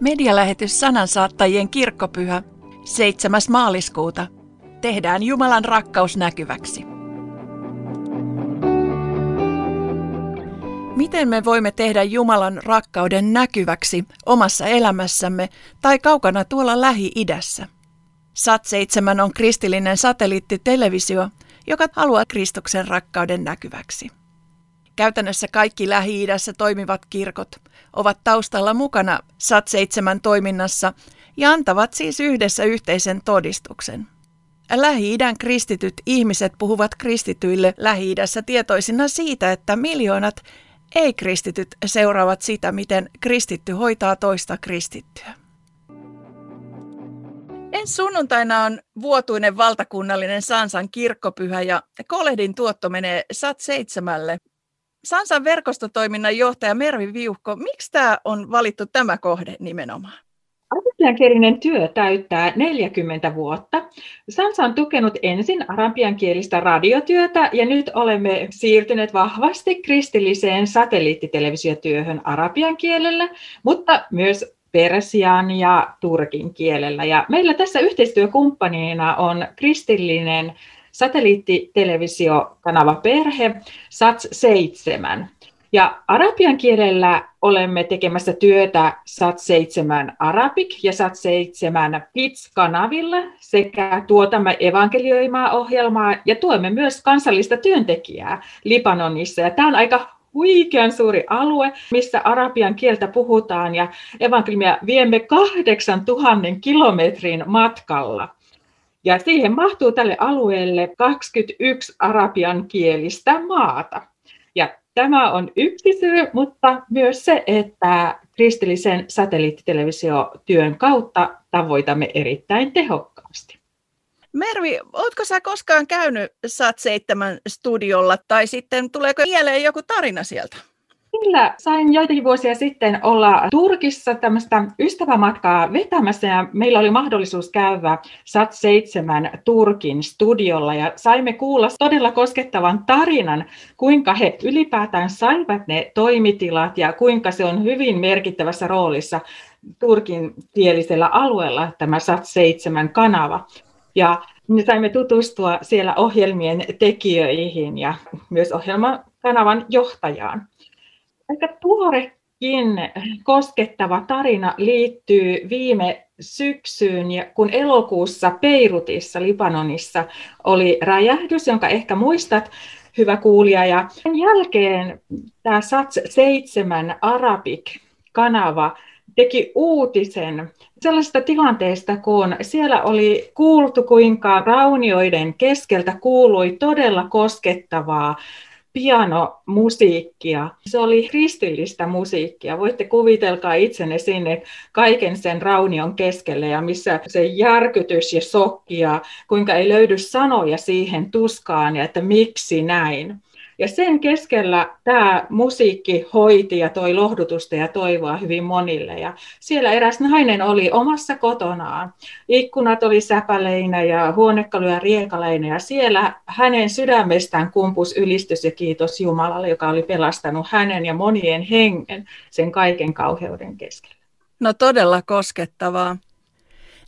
Medialähetys sanansaattajien kirkkopyhä 7. maaliskuuta. Tehdään Jumalan rakkaus näkyväksi. Miten me voimme tehdä Jumalan rakkauden näkyväksi omassa elämässämme tai kaukana tuolla Lähi-idässä? Sat7 on kristillinen satelliittitelevisio, joka haluaa Kristuksen rakkauden näkyväksi. Käytännössä kaikki Lähi-idässä toimivat kirkot ovat taustalla mukana SAT-7 toiminnassa ja antavat siis yhdessä yhteisen todistuksen. Lähi-idän kristityt ihmiset puhuvat kristityille Lähi-idässä tietoisina siitä, että miljoonat ei-kristityt seuraavat sitä, miten kristitty hoitaa toista kristittyä. Ensi sunnuntaina on vuotuinen valtakunnallinen Sansan kirkkopyhä ja kolehdin tuotto menee SAT-7 Sansan verkostotoiminnan johtaja Mervi Viuhko, miksi tämä on valittu tämä kohde nimenomaan? Arabiankielinen työ täyttää 40 vuotta. Sansa on tukenut ensin arabiankielistä radiotyötä ja nyt olemme siirtyneet vahvasti kristilliseen satelliittitelevisiotyöhön arabian kielellä, mutta myös persian ja turkin kielellä. Ja meillä tässä yhteistyökumppanina on kristillinen satelliittitelevisiokanava Perhe, SATS 7. Ja arabian kielellä olemme tekemässä työtä SATS 7 Arabic ja SATS 7 Kids-kanavilla sekä tuotamme evankelioimaa ohjelmaa ja tuemme myös kansallista työntekijää Libanonissa. Ja tämä on aika huikean suuri alue, missä arabian kieltä puhutaan ja evankeliumia viemme 8000 kilometrin matkalla. Ja siihen mahtuu tälle alueelle 21 arabian kielistä maata. Ja tämä on yksi syy, mutta myös se, että kristillisen satelliittitelevisiotyön kautta tavoitamme erittäin tehokkaasti. Mervi, oletko sä koskaan käynyt SAT7 studiolla tai sitten tuleeko mieleen joku tarina sieltä? Kyllä, sain joitakin vuosia sitten olla Turkissa tämmöistä ystävämatkaa vetämässä ja meillä oli mahdollisuus käydä SAT7 Turkin studiolla ja saimme kuulla todella koskettavan tarinan, kuinka he ylipäätään saivat ne toimitilat ja kuinka se on hyvin merkittävässä roolissa turkin kielisellä alueella tämä SAT7 kanava. Ja me saimme tutustua siellä ohjelmien tekijöihin ja myös ohjelmakanavan johtajaan. Aika tuorekin koskettava tarina liittyy viime syksyyn, kun elokuussa Peirutissa, Libanonissa, oli räjähdys, jonka ehkä muistat, hyvä kuulija. Ja sen jälkeen tämä SATS 7 Arabic-kanava teki uutisen sellaisesta tilanteesta, kun siellä oli kuultu, kuinka raunioiden keskeltä kuului todella koskettavaa pianomusiikkia. Se oli kristillistä musiikkia. Voitte kuvitelkaa itsenne sinne kaiken sen raunion keskelle ja missä se järkytys ja sokki ja kuinka ei löydy sanoja siihen tuskaan ja että miksi näin. Ja sen keskellä tämä musiikki hoiti ja toi lohdutusta ja toivoa hyvin monille. Ja siellä eräs nainen oli omassa kotonaan. Ikkunat oli säpäleinä ja huonekaluja riekaleina ja siellä hänen sydämestään kumpus ylistys ja kiitos Jumalalle, joka oli pelastanut hänen ja monien hengen sen kaiken kauheuden keskellä. No todella koskettavaa.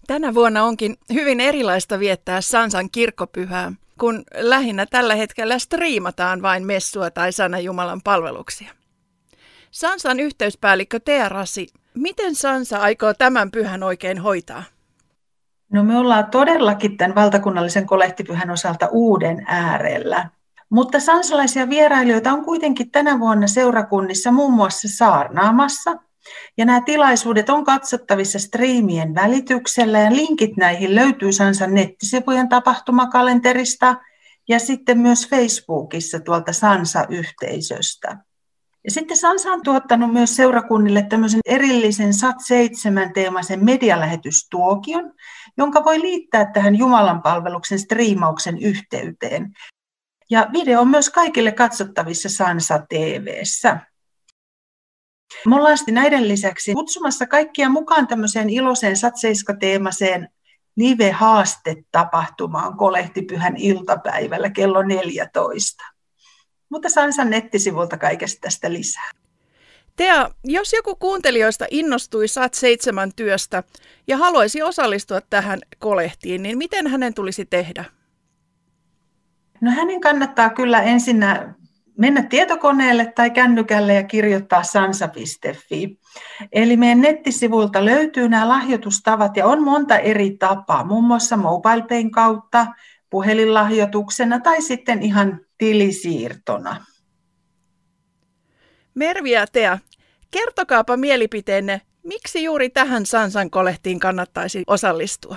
Tänä vuonna onkin hyvin erilaista viettää Sansan kirkkopyhää kun lähinnä tällä hetkellä striimataan vain messua tai sana Jumalan palveluksia. Sansan yhteyspäällikkö Tea Rasi, miten Sansa aikoo tämän pyhän oikein hoitaa? No me ollaan todellakin tämän valtakunnallisen kolehtipyhän osalta uuden äärellä. Mutta sansalaisia vierailijoita on kuitenkin tänä vuonna seurakunnissa muun muassa saarnaamassa. Ja nämä tilaisuudet on katsottavissa striimien välityksellä ja linkit näihin löytyy Sansan nettisivujen tapahtumakalenterista ja sitten myös Facebookissa tuolta Sansa-yhteisöstä. Ja sitten Sansa on tuottanut myös seurakunnille tämmöisen erillisen SAT7-teemaisen medialähetystuokion, jonka voi liittää tähän Jumalan palveluksen striimauksen yhteyteen. Ja video on myös kaikille katsottavissa Sansa TVssä. Me ollaan näiden lisäksi kutsumassa kaikkia mukaan tämmöiseen iloiseen Satseiska-teemaseen live-haaste-tapahtumaan kolehtipyhän iltapäivällä kello 14. Mutta Sansan nettisivulta kaikesta tästä lisää. Tea, jos joku kuuntelijoista innostui Sat 7 työstä ja haluaisi osallistua tähän kolehtiin, niin miten hänen tulisi tehdä? No hänen kannattaa kyllä ensinnä mennä tietokoneelle tai kännykälle ja kirjoittaa sansa.fi. Eli meidän nettisivuilta löytyy nämä lahjoitustavat ja on monta eri tapaa, muun muassa MobilePayn kautta, puhelinlahjoituksena tai sitten ihan tilisiirtona. Mervi ja Tea, kertokaapa mielipiteenne, miksi juuri tähän Sansan kolehtiin kannattaisi osallistua?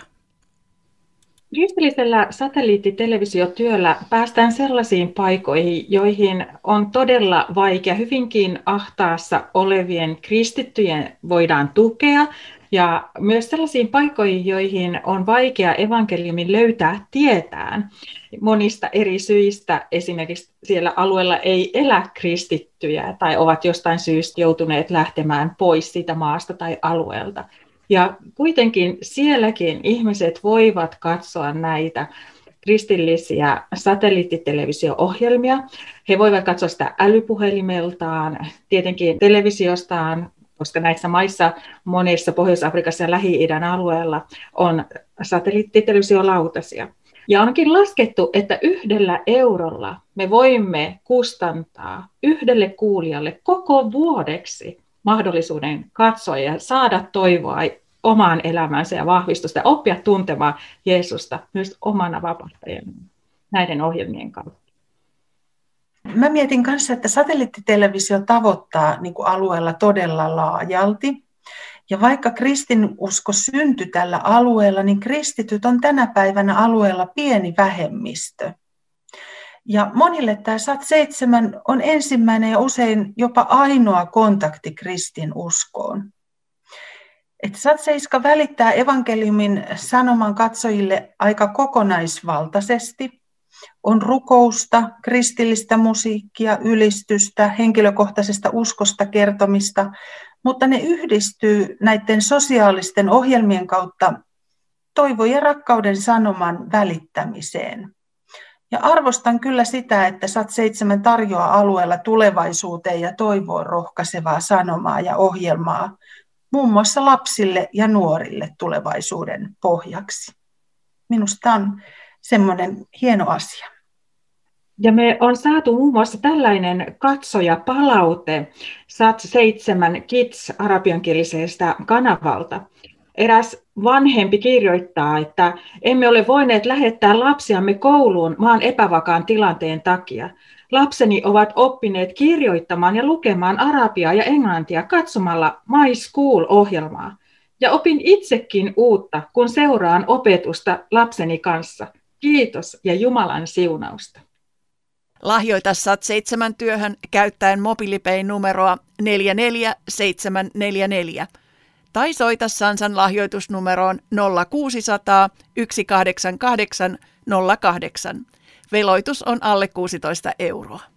Kristillisellä satelliittitelevisiotyöllä päästään sellaisiin paikoihin, joihin on todella vaikea hyvinkin ahtaassa olevien kristittyjen voidaan tukea ja myös sellaisiin paikoihin, joihin on vaikea evankeliumin löytää tietään monista eri syistä. Esimerkiksi siellä alueella ei elä kristittyjä tai ovat jostain syystä joutuneet lähtemään pois siitä maasta tai alueelta. Ja kuitenkin sielläkin ihmiset voivat katsoa näitä kristillisiä satelliittitelevisio-ohjelmia. He voivat katsoa sitä älypuhelimeltaan, tietenkin televisiostaan, koska näissä maissa, monissa Pohjois-Afrikassa ja Lähi-idän alueella on satelliittitelevisiolautasia. Ja onkin laskettu, että yhdellä eurolla me voimme kustantaa yhdelle kuulijalle koko vuodeksi mahdollisuuden katsoa ja saada toivoa omaan elämäänsä ja vahvistusta oppia tuntemaan Jeesusta myös omana vapahtajana näiden ohjelmien kautta. Mä mietin kanssa, että satelliittitelevisio tavoittaa niin kuin alueella todella laajalti. Ja vaikka kristinusko syntyi tällä alueella, niin kristityt on tänä päivänä alueella pieni vähemmistö. Ja monille tämä SAT7 on ensimmäinen ja usein jopa ainoa kontakti kristin uskoon. Et SAT7 välittää evankeliumin sanoman katsojille aika kokonaisvaltaisesti. On rukousta, kristillistä musiikkia, ylistystä, henkilökohtaisesta uskosta kertomista, mutta ne yhdistyy näiden sosiaalisten ohjelmien kautta toivo ja rakkauden sanoman välittämiseen. Ja arvostan kyllä sitä, että SAT7 tarjoaa alueella tulevaisuuteen ja toivoon rohkaisevaa sanomaa ja ohjelmaa, muun muassa lapsille ja nuorille tulevaisuuden pohjaksi. Minusta on semmoinen hieno asia. Ja me on saatu muun muassa tällainen katsoja palaute SAT7 Kids arabiankielisestä kanavalta. Eräs vanhempi kirjoittaa, että emme ole voineet lähettää lapsiamme kouluun maan epävakaan tilanteen takia. Lapseni ovat oppineet kirjoittamaan ja lukemaan arabiaa ja englantia katsomalla My School-ohjelmaa. Ja opin itsekin uutta, kun seuraan opetusta lapseni kanssa. Kiitos ja Jumalan siunausta. Lahjoita SAT7 työhön käyttäen mobiilipein numeroa 44744 tai soita Sansan lahjoitusnumeroon 0600 188 08. Veloitus on alle 16 euroa.